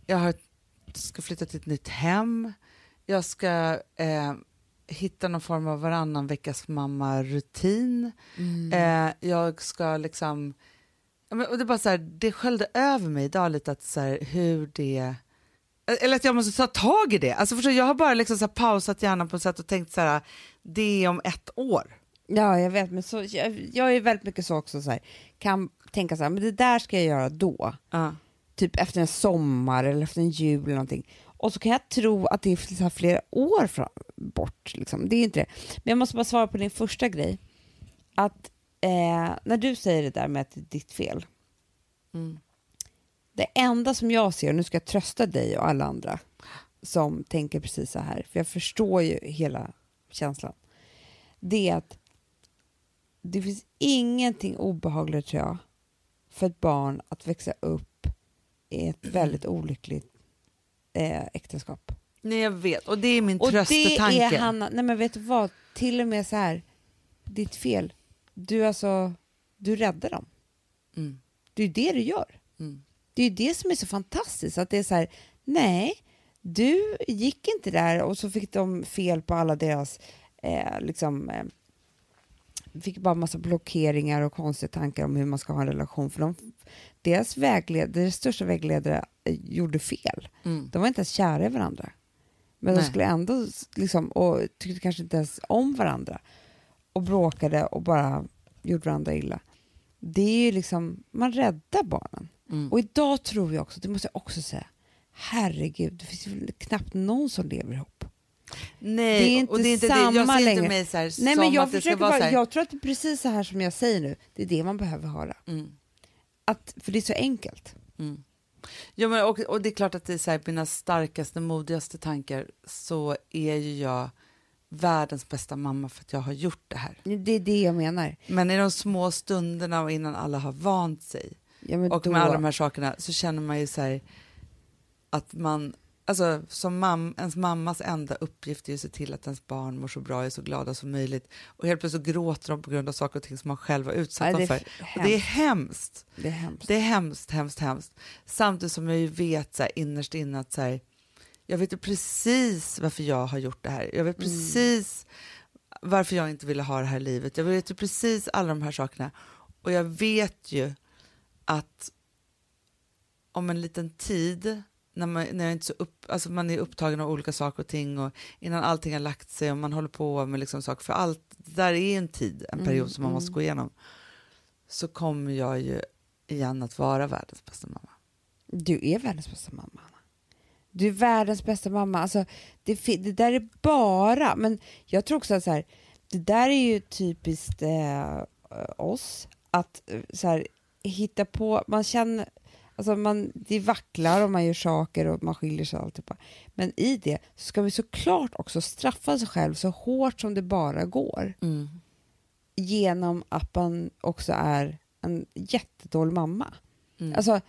Jag har, ska flytta till ett nytt hem. Jag ska eh, hitta någon form av varannan veckas mamma-rutin. Eh, jag ska liksom... Och det, bara så här, det sköljde över mig idag lite att så här, hur det... Eller att jag måste ta tag i det. Alltså, förstår, du, jag har bara liksom så pausat hjärnan på ett sätt och tänkt så här, det är om ett år. Ja, jag vet, men så, jag, jag är väldigt mycket så också, så här, kan tänka så här, men det där ska jag göra då. Ja. Typ efter en sommar eller efter en jul eller någonting. Och så kan jag tro att det är flera år fram, bort. Liksom. Det är inte det. Men jag måste bara svara på din första grej. Att eh, när du säger det där med att det är ditt fel. Mm. Det enda som jag ser, och nu ska jag trösta dig och alla andra som tänker precis så här, för jag förstår ju hela känslan. Det är att det finns ingenting obehagligt tror jag för ett barn att växa upp i ett väldigt olyckligt eh, äktenskap. Nej, jag vet. Och det är min Och det tröstetanke. är Hanna, nej men vet du vad, till och med så här, ditt fel, du alltså, du räddar dem. Mm. Det är det du gör. Mm. Det är det som är så fantastiskt, att det är så här, nej, du gick inte där och så fick de fel på alla deras, eh, liksom, eh, fick bara massa blockeringar och konstiga tankar om hur man ska ha en relation, för de, deras, vägled, deras största vägledare eh, gjorde fel. Mm. De var inte ens kära i varandra. Men de Nej. skulle ändå, liksom, och tyckte kanske inte ens om varandra, och bråkade och bara gjorde varandra illa. Det är ju liksom, man räddar barnen. Mm. Och idag tror jag också, det måste jag också säga, herregud, det finns ju knappt någon som lever ihop. Nej, Det är inte och det är inte det. Jag samma ser längre. inte mig så här, Nej, men jag att det ska försöker vara bara, så här. jag tror att det är precis så här som jag säger nu, det är det man behöver höra. Mm. Att, för det är så enkelt. Mm. Ja, men och, och det är klart att det är så här, mina starkaste, modigaste tankar så är ju jag världens bästa mamma för att jag har gjort det här. Det är det jag menar. Men i de små stunderna och innan alla har vant sig Ja, och då, med alla de här sakerna så känner man ju så här att man, alltså som mam, ens mammas enda uppgift är att se till att ens barn mår så bra och är så glada som möjligt och helt plötsligt gråter de på grund av saker och ting som man själv var utsatt Nej, är för. Och det är hemskt. det är hemskt. Det är hemskt, hemskt, hemskt. Samtidigt som jag ju vet så här, innerst inne att så här, jag vet ju precis varför jag har gjort det här. Jag vet precis varför jag inte ville ha det här livet. Jag vet ju precis alla de här sakerna. Och jag vet ju att om en liten tid, när man, när jag inte så upp, alltså man är upptagen av olika saker och ting och innan allting har lagt sig och man håller på med liksom saker, för allt, det där är en tid, en period som man måste gå igenom, så kommer jag ju igen att vara världens bästa mamma. Du är världens bästa mamma. Du är världens bästa mamma. Alltså, det, det där är bara... Men jag tror också att så här, det där är ju typiskt eh, oss. Att eh, så här, hitta på... Man känner... Alltså man, det vacklar och man gör saker och man skiljer sig och alltihopa. Men i det så ska vi såklart också straffa sig själv så hårt som det bara går. Genom att man också är en jättedålig mamma. Mm. Alltså,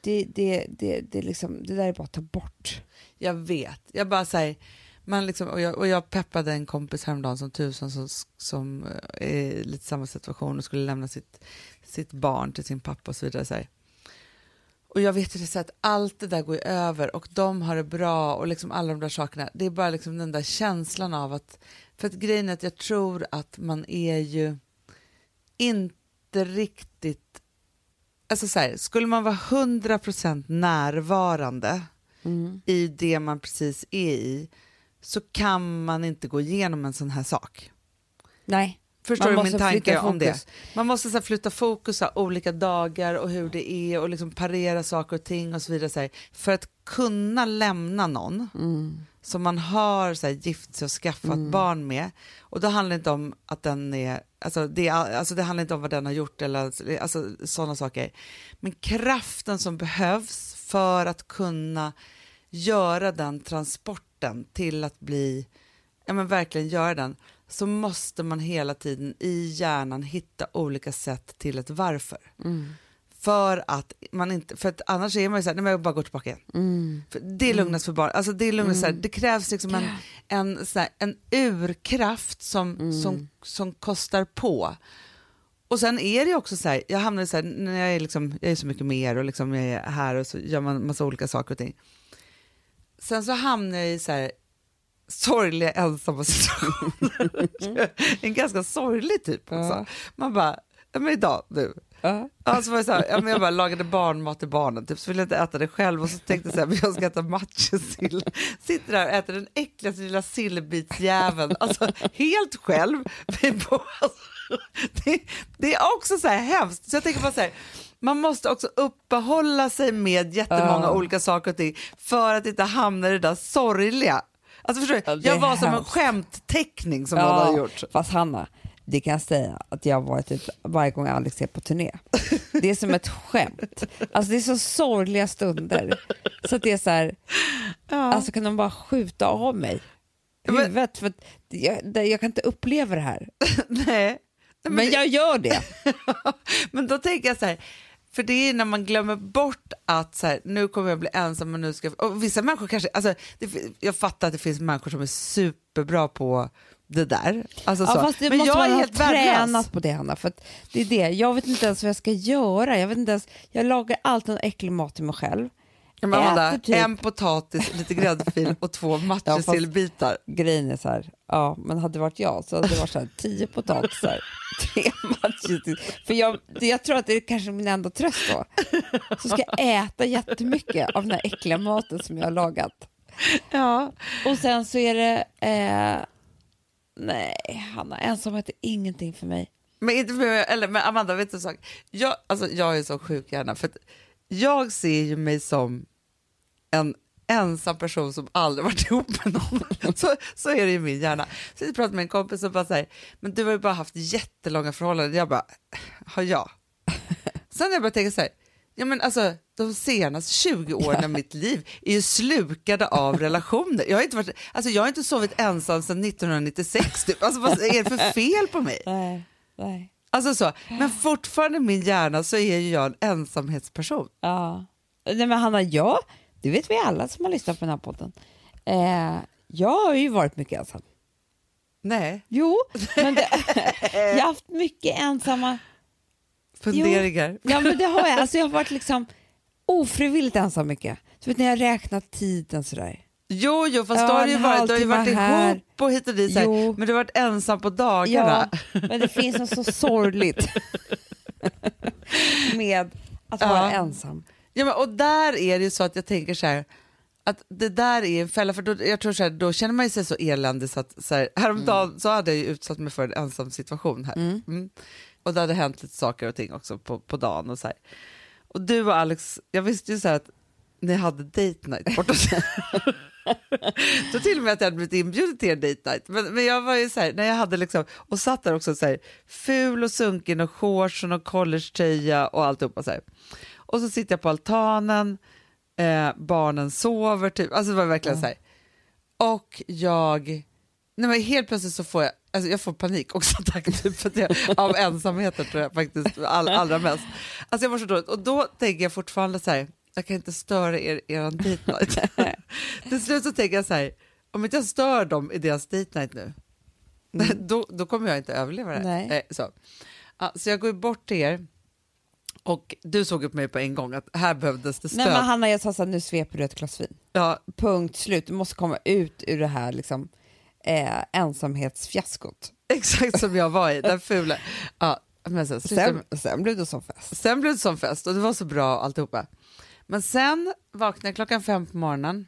det, det, det, det, liksom, det där är bara att ta bort. Jag vet. Jag bara säger, man liksom, och, jag, och jag peppade en kompis häromdagen som tusan som, som eh, är i lite samma situation och skulle lämna sitt, sitt barn till sin pappa och så vidare. Så här. Och jag vet ju det så att allt det där går över och de har det bra och liksom alla de där sakerna. Det är bara liksom den där känslan av att, för att grejen är att jag tror att man är ju inte riktigt, alltså så här, skulle man vara 100% närvarande i det man precis är i så kan man inte gå igenom en sån här sak. Nej. Förstår Man du min tanke om det? Man måste så här, flytta fokus av olika dagar och hur det är och liksom parera saker och ting och så vidare. Så här, för att kunna lämna någon Mm. som man har så här, gift sig och skaffat barn med. Och då handlar det inte om att den är, alltså det, alltså det handlar inte om vad den har gjort eller alltså, sådana saker. Men kraften som behövs för att kunna göra den transporten till att bli, ja men verkligen göra den, så måste man hela tiden i hjärnan hitta olika sätt till ett varför. För att man inte, för att annars är man ju såhär, nej men jag bara går tillbaka igen. För det är lugnast för barn, alltså det är lugnast så här, det krävs liksom en, en, här, en urkraft som, som, som kostar på. Och sen är det också så här, jag hamnar så här, när jag är, liksom, jag är så mycket mer och liksom jag är här och så gör man massa olika saker och ting. Sen så hamnar jag i så här sorgliga ensamma situationer. en ganska sorglig typ också. Ja. Man bara, ja men idag nu. Ja. Ja, så var det så här, ja, men jag bara lagade barnmat till barnen, typ, så ville jag inte äta det själv och så tänkte jag så här, men jag ska äta matjessill. Sitter där och äter den äckligaste lilla sillbitsjäveln, alltså helt själv. Alltså, Det, det är också så här hemskt, så jag tänker bara så här, man måste också uppehålla sig med jättemånga Ja. olika saker och ting för att inte hamna i det där sorgliga. Alltså förstår du? Ja, jag var som en skämtteckning som någon har gjort. Fast Hanna, det kan jag säga att jag har varit typ varje gång Alex är på turné. Det är som ett skämt. Alltså det är så sorgliga stunder. Så att det är så här, alltså kan de bara skjuta av mig Men- huvudet? För jag, jag kan inte uppleva det här. Nej. Nej, Men jag gör det. Men då tänker jag så här, för det är när man glömmer bort att så här, nu kommer jag bli ensam och nu ska. Och vissa människor kanske, alltså, det, jag fattar att det finns människor som är superbra på det där. Alltså, Ja, så. fast det Men måste jag man är helt tränat på det Hanna. För det är det. Jag vet inte ens vad jag ska göra. Jag, vet inte ens, jag lagar alltid en äcklig mat till mig själv. Ja, men Amanda, typ- En potatis, lite gräddfil och två matjessillbitar. grejen är så här, ja men hade det varit jag så hade det varit så här, tio potatisar, tre matcher. För jag, jag tror att det är kanske min enda tröst då. Så ska jag äta jättemycket av den här äckliga maten som jag har lagat. Ja. Och sen så är det, eh, nej Hanna, ensamhet är ingenting för mig. Men, inte för, eller, men Amanda, vet du en sak? Jag, alltså, jag är så sjuk gärna, för att jag ser ju mig som en ensam person som aldrig varit ihop med någon. Så, så är det i min hjärna. Så jag pratade med en kompis och bara säger, men du har ju bara haft jättelånga förhållanden. Jag bara, har jag? Sen har jag börjat tänka så här, Ja, men alltså, de senaste 20 åren av mitt liv är ju slukade av relationer. Jag har inte, varit, alltså, jag har inte sovit ensam sedan 1996. Typ. Alltså, vad är det för fel på mig? Nej, nej. Alltså så, men fortfarande i min hjärna så är ju jag en ensamhetsperson. Ja. Nej, men Hanna, jag, det vet vi alla som har lyssnat på den här podden. Eh, jag har ju varit mycket ensam. Nej, Jo, men det, jag har haft mycket ensamma... funderingar. Ja, men det har jag. Alltså, jag har varit liksom ofrivilligt ensam mycket. Du vet när jag räknat tiden sådär. Jo, jo, fast Ja, då har du ju varit, du har ju varit här. ihop och hit och dit, så här, Jo. men du har varit ensam på dagarna. Ja, men det finns något så sorgligt med att vara Ja. ensam. Ja, men, och där är det ju så att jag tänker så här, att det där är en fälla, för då, jag tror så här, då känner man sig så eländig så att så här, häromdagen så hade jag ju utsatt mig för en ensam situation här. Mm. Och det hade hänt lite saker och ting också på, på dagen och så här. Och du och Alex, jag visste ju så här att ni hade date night borta Så till och med att jag hade blivit inbjuden till en date night. Men, men jag var ju så här, när jag hade liksom, och satt där också så här, ful och sunken och shorts och collegetröja och alltihopa så här. Och så sitter jag på altanen, eh, barnen sover typ, alltså det var verkligen så här. Och jag, nej men helt plötsligt så får jag, alltså jag får panik också tack, typ, för jag, av ensamheten tror jag faktiskt all, allra mest. Alltså jag var så dåligt och då tänker jag fortfarande så här, jag kan inte störa er, er date night. Till slut så tänker jag så här, om inte jag stör dem i deras date night nu, då, då kommer jag inte överleva det. Nej. Eh, så. Ja, så jag går bort till er och du såg upp mig på en gång att här behövdes det stöd. Nej, men Hanna, jag sa så här, nu sveper du ett glas vin. ja, Punkt slut. Du måste komma ut ur det här liksom, eh, ensamhetsfiaskot. exakt som jag var i, den fula. Ja, men sen, Sen, sen blev det som fest. Sen blev det som fest och det var så bra alltihopa. Men sen vaknade jag klockan fem på morgonen.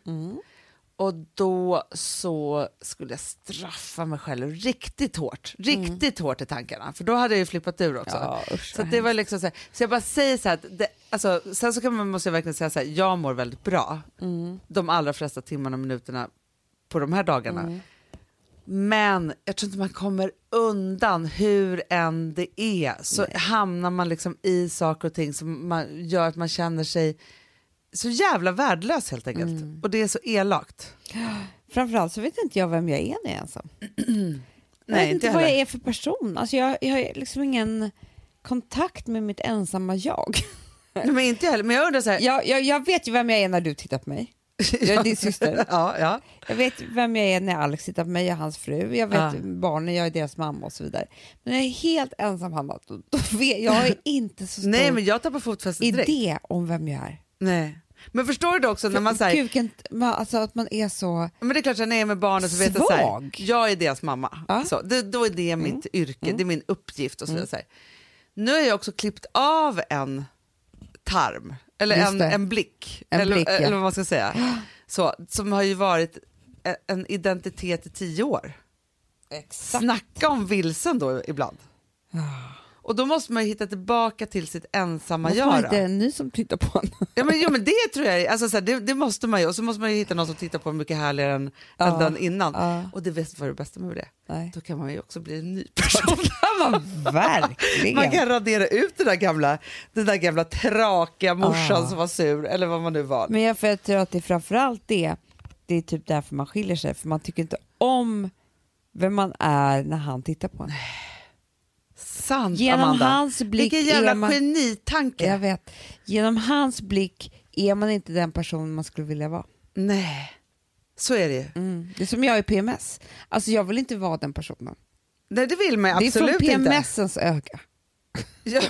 Och då så skulle jag straffa mig själv riktigt hårt. Riktigt hårt i tankarna, för då hade jag ju flippat ur också. Ja, usch, så det var liksom så, här, så jag bara säger så här, att det, alltså, sen så kan man, måste jag verkligen säga så här, jag mår väldigt bra de allra flesta timmarna och minuterna på de här dagarna. Men jag tror inte man kommer undan hur än det är så hamnar man liksom i saker och ting som man gör att man känner sig så jävla värdelös helt enkelt. Och det är så elakt. Framförallt så vet inte jag vem jag är när jag är ensam. jag vet inte vad jag är för person. Alltså jag, jag har liksom ingen kontakt med mitt ensamma jag. Nej, men inte jag heller. Men jag undrar så här. jag, jag. Jag vet ju vem jag är när du tittar på mig. Jag är din syster. ja, ja. Jag vet vem jag är när Alex tittar på mig och hans fru. Jag vet Ja. barnen, jag är deras mamma och så vidare. Men när jag är helt ensam, Hanna, då, då vet, jag har inte så stor Nej, men jag tappar fotfästet direkt. idé om vem jag är. Nej. Men förstår du också när man säger, Kuken, man- alltså att man är så... men det är klart när jag är med barnen så vet jag så här, jag är deras mamma. Ja. Så, det, då är det mitt yrke, det är min uppgift och så Mm. vidare. Här. Nu har jag också klippt av en tarm, eller Just en, det. en blick, En eller, blick, ja. eller vad man ska säga, så, som har ju varit en- en identitet i tio år. Exakt. Snacka om vilsen då ibland. Och då måste man hitta tillbaka till sitt ensamma Måste man göra. inte en ny som tittar på en? Ja, men, jo, men det tror jag, alltså, så här, det, det måste man ju. Och så måste man ju hitta någon som tittar på mycket härligare än, Ja, än den innan. ja. Och det vet vad det bästa med det Nej. Då kan man ju också bli en ny person. man verkligen. man kan radera ut den där gamla, den där gamla trakiga morsan Ah. som var sur, eller vad man nu var. Men jag, för jag tror att det är framförallt det, det är typ därför man skiljer sig, för man tycker inte om vem man är när han tittar på en. Sant Genom Amanda. hans blick Vilken jävla är man- genitanke. Jag vet, genom hans blick är man inte den person man skulle vilja vara. Nej, så är det ju. Mm. Det är som jag i PMS. Alltså jag vill inte vara den personen. Nej, det vill man ju det är från absolut inte. PMSens öga. Ja,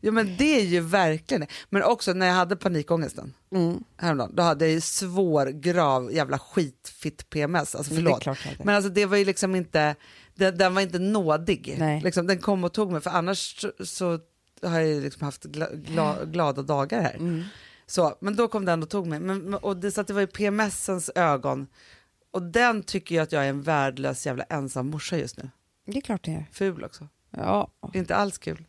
ja, men det är ju verkligen det. Men också när jag hade panikångesten Mm. häromdagen, då hade jag ju svår, grav, jävla skitfitt PMS. Alltså är förlåt. det- Men alltså det var ju liksom inte, den, den var inte nådig. Nej. Liksom, den kom och tog mig, för annars så, så har jag liksom haft gla, gla, glada dagar här. Mm. Så, men då kom den och tog mig. Men, och det, så det var ju PMSens ögon. Och den tycker jag att jag är en värdelös jävla ensam morsa just nu. Det är klart det är. Ful också. Ja. Inte alls kul.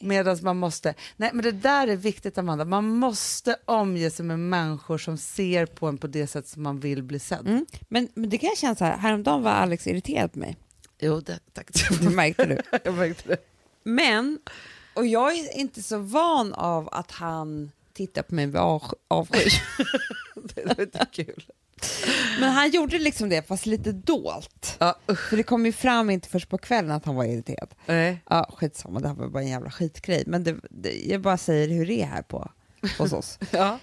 Medan man måste, nej men det där är viktigt Amanda, man måste omge sig med människor som ser på en på det sätt som man vill bli sedd. Mm. Men, men det kan jag känna så här, häromdagen var Alex irriterad på mig. Jo, det, tack. Det märkte du. Jag märkte det. Men, och jag är inte så van av att han tittar på mig med av- avsky. Det är inte kul. Men han gjorde liksom det, fast lite dolt. Ja, usch. För det kom ju fram inte först på kvällen att han var irriterad. Nej. Ja, skitsamma, det här var bara en jävla skitgrej. Men det, det, jag bara säger hur det är här på, hos oss. Ja.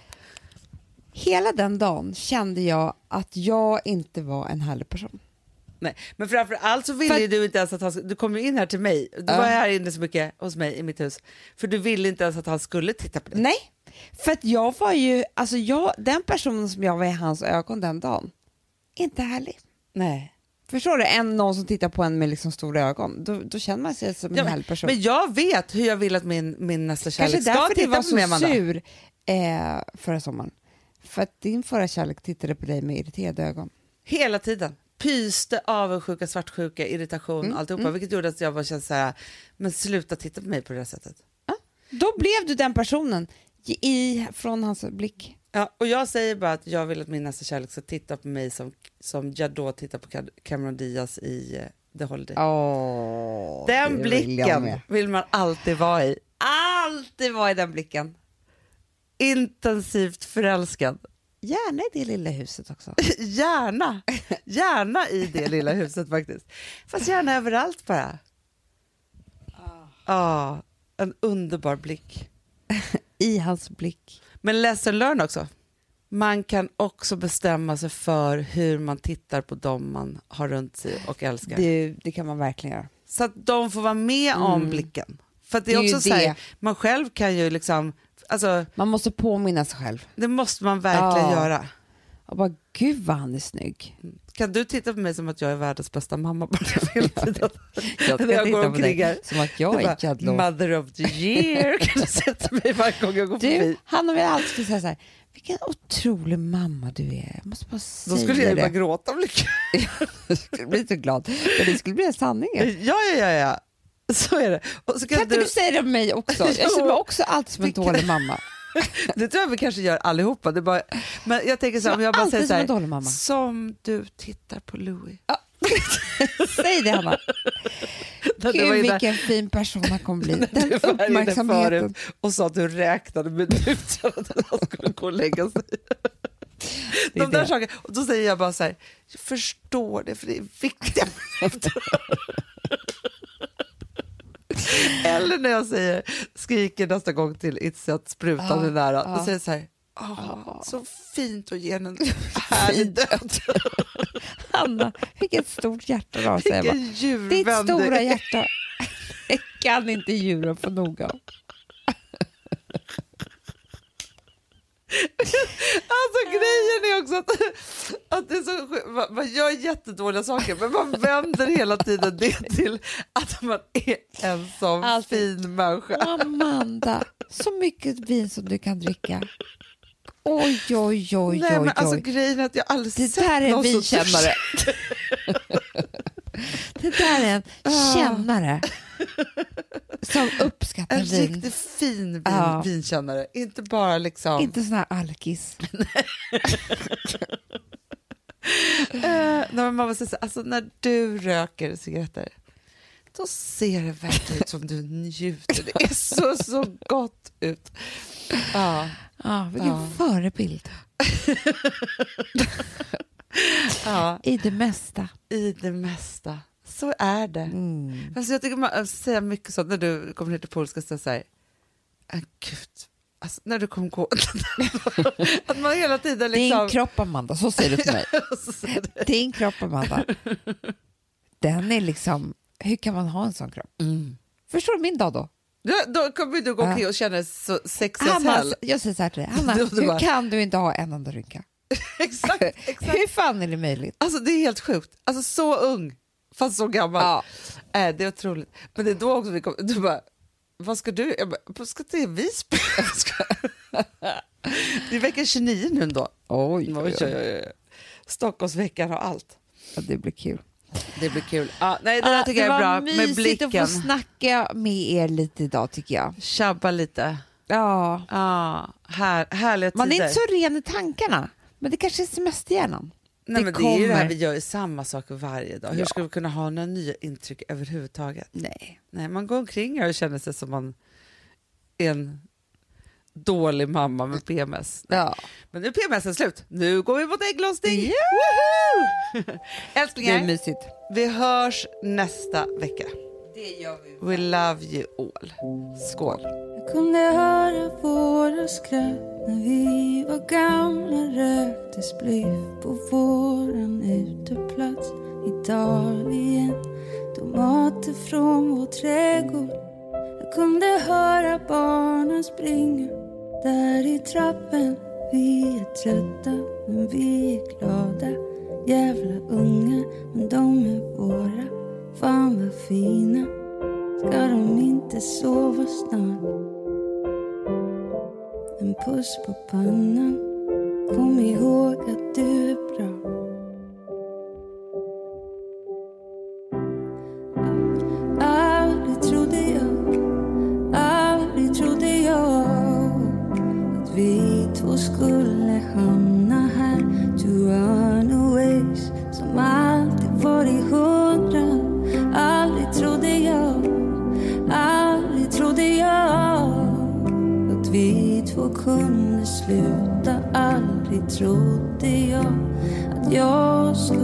Hela den dagen kände jag att jag inte var en härlig person. Nej. Men framför allt så ville För- du inte ens att han skulle, du kom ju in här till mig, du Ja. var här inne så mycket hos mig i mitt hus, för du ville inte ens att han skulle titta på dig. Nej, för att jag var ju, alltså jag, den personen som jag var i hans ögon den dagen, inte härlig. Nej. Förstår du? En, någon som tittar på en med liksom stora ögon, då, då känner man sig som en Ja, härlig person. men jag vet hur jag vill att min, min nästa Kanske kärlek ska därför du titta var på mig, så Amanda. sur eh, förra sommaren. För att din förra kärlek tittade på dig med irriterade ögon. Hela tiden. Pyste, avundsjuka, svartsjuka, irritation, Mm, alltihopa. Vilket gjorde att jag bara kände så här, men sluta titta på mig på det här sättet. Då blev du den personen i, från hans blick. Ja, och jag säger bara att jag vill att min nästa kärlek ska titta på mig som, som jag då tittar på Cam- Cameron Diaz i uh, The Holiday. Oh, Den blicken vill man alltid vara i. Alltid var i den blicken. Intensivt förälskad. Gärna i det lilla huset också. Gärna, gärna i det lilla huset faktiskt. Fast gärna överallt bara. Ja, en underbar blick. I hans blick. Men lesson learn också. Man kan också bestämma sig för hur man tittar på dem man har runt sig och älskar. Det, det kan man verkligen göra. Så att de får vara med om blicken. För det är, Det är också så här, man själv kan ju liksom, alltså Man måste påminna sig själv. det måste man verkligen Ja. göra. Och bara, gud vad han är snygg. Kan du titta på mig som att jag är världens bästa mamma bara hela tiden? Jag När jag går omkring här. som att jag är Jadlo. Mother of the year kan du sätta mig varje gång jag går Du, förbi. han och jag alltid skulle säga så här, vilken otrolig mamma du är. Jag måste bara Då säga skulle jag ju bara gråta av lycka. Jag skulle bli så glad. Men det skulle bli sanningen. Ja, ja, ja, ja. Så är det. Kan Kan inte du säga det om mig också? Jag ser mig också alltid som en dålig mamma. Det tror jag vi kanske gör allihopa. Det bara, men jag tänker så här, om jag bara säger så som här, dålig mamma. som du tittar på Louis. Säg det Hanna. Gud vilken fin person han kommer bli. Den du var uppmärksamheten. och sa att du räknade minuterna när han skulle gå och lägga sig. De där det. sakerna. Och då säger jag bara så här, jag förstår det för det är viktiga minuter. Eller när jag säger, skriker nästa gång till It's att sprutan Ja, är nära, ja. då säger jag så här, "Åh, så fint att ge en en härlig död. Hanna, vilket stort hjärta du har. Vilken djurvän Ditt stora är." hjärta. Det kan inte djuren få nog av. Alltså grejen är också att, att det är så, man, gör jättedåliga saker men man vänder hela tiden det till att man är en sån Alltid. fin människa. Amanda, så mycket vin som du kan dricka. Oj, oj, oj, Nej, oj, men alltså grejen är att jag aldrig Det sett där är en någon så vinkännare. Det där är en Ah. kännare som uppskattar En vin. riktigt fin vin, Ja. vinkännare. Inte bara liksom... Inte sån här alkis. Men man måste säga, alltså, när du röker cigaretter då ser det verkligen ut som du njuter. Det är så, så gott ut. Ja, Ja, vilken Ja. förebild ja, i det mesta. i det mesta. Så är det. Mm. Alltså, jag tycker man säger mycket sånt när du kommer ner till polska så säger äh, gud, alltså, när du kommer gå... att man hela tiden liksom... Din kropp Amanda, så säger du till mig. Din kropp Amanda, den är liksom, hur kan man ha en sån kropp? Förstår du min dag då? Ja, då kommer du gå omkring och känna dig så sexig Hanna, jag säger så här till dig, Hanna, hur kan du inte ha en enda rynka? exakt, exakt. Hur fan är det möjligt? Alltså det är helt sjukt. Alltså så ung, fast så gammal. Ja. Äh, det är otroligt. Men det är då också vi kom, du bara, vad ska du? Jag bara, ska till Visby. Det är vecka 29 nu då. Oj, Oj, oj, oj. Stockholmsveckan och allt. Ja, det blir kul. Det blir kul. Ja, nej, det där tycker jag är bra. Med mysigt blicken. att få snacka med er lite idag tycker jag. Tjabba lite. Ja. Ja, här, härliga Man är inte så ren i tankarna, men det kanske är semesterhjärnan. Nej, det men det är ju det här vi gör ju samma saker varje dag. Hur Ja. ska vi kunna ha några nya intryck överhuvudtaget? Nej. Nej, man går omkring här och känner sig som man är en dålig mamma med PMS. Ja. Men nu är PMS slut. Nu går vi mot ägglossning. Yeah! Woho! Det är Älsklingar, mysigt. vi hörs nästa vecka. Det gör vi. We love you all. Skål. Kunde höra våra skratt när vi var gamla Rökte spliff på våran uteplats. Italien Tomater från vår trädgård. Jag kunde höra barnen springa Där i trappen. Vi är trötta men vi är glada. Jävla unga men de är våra. Fan vad fina. Ska de inte sova snart? En puss på pannan. Kom ihåg att du är bra. Aldrig trodde jag Aldrig trodde jag Att vi två skulle hamna trodde jag att jag skulle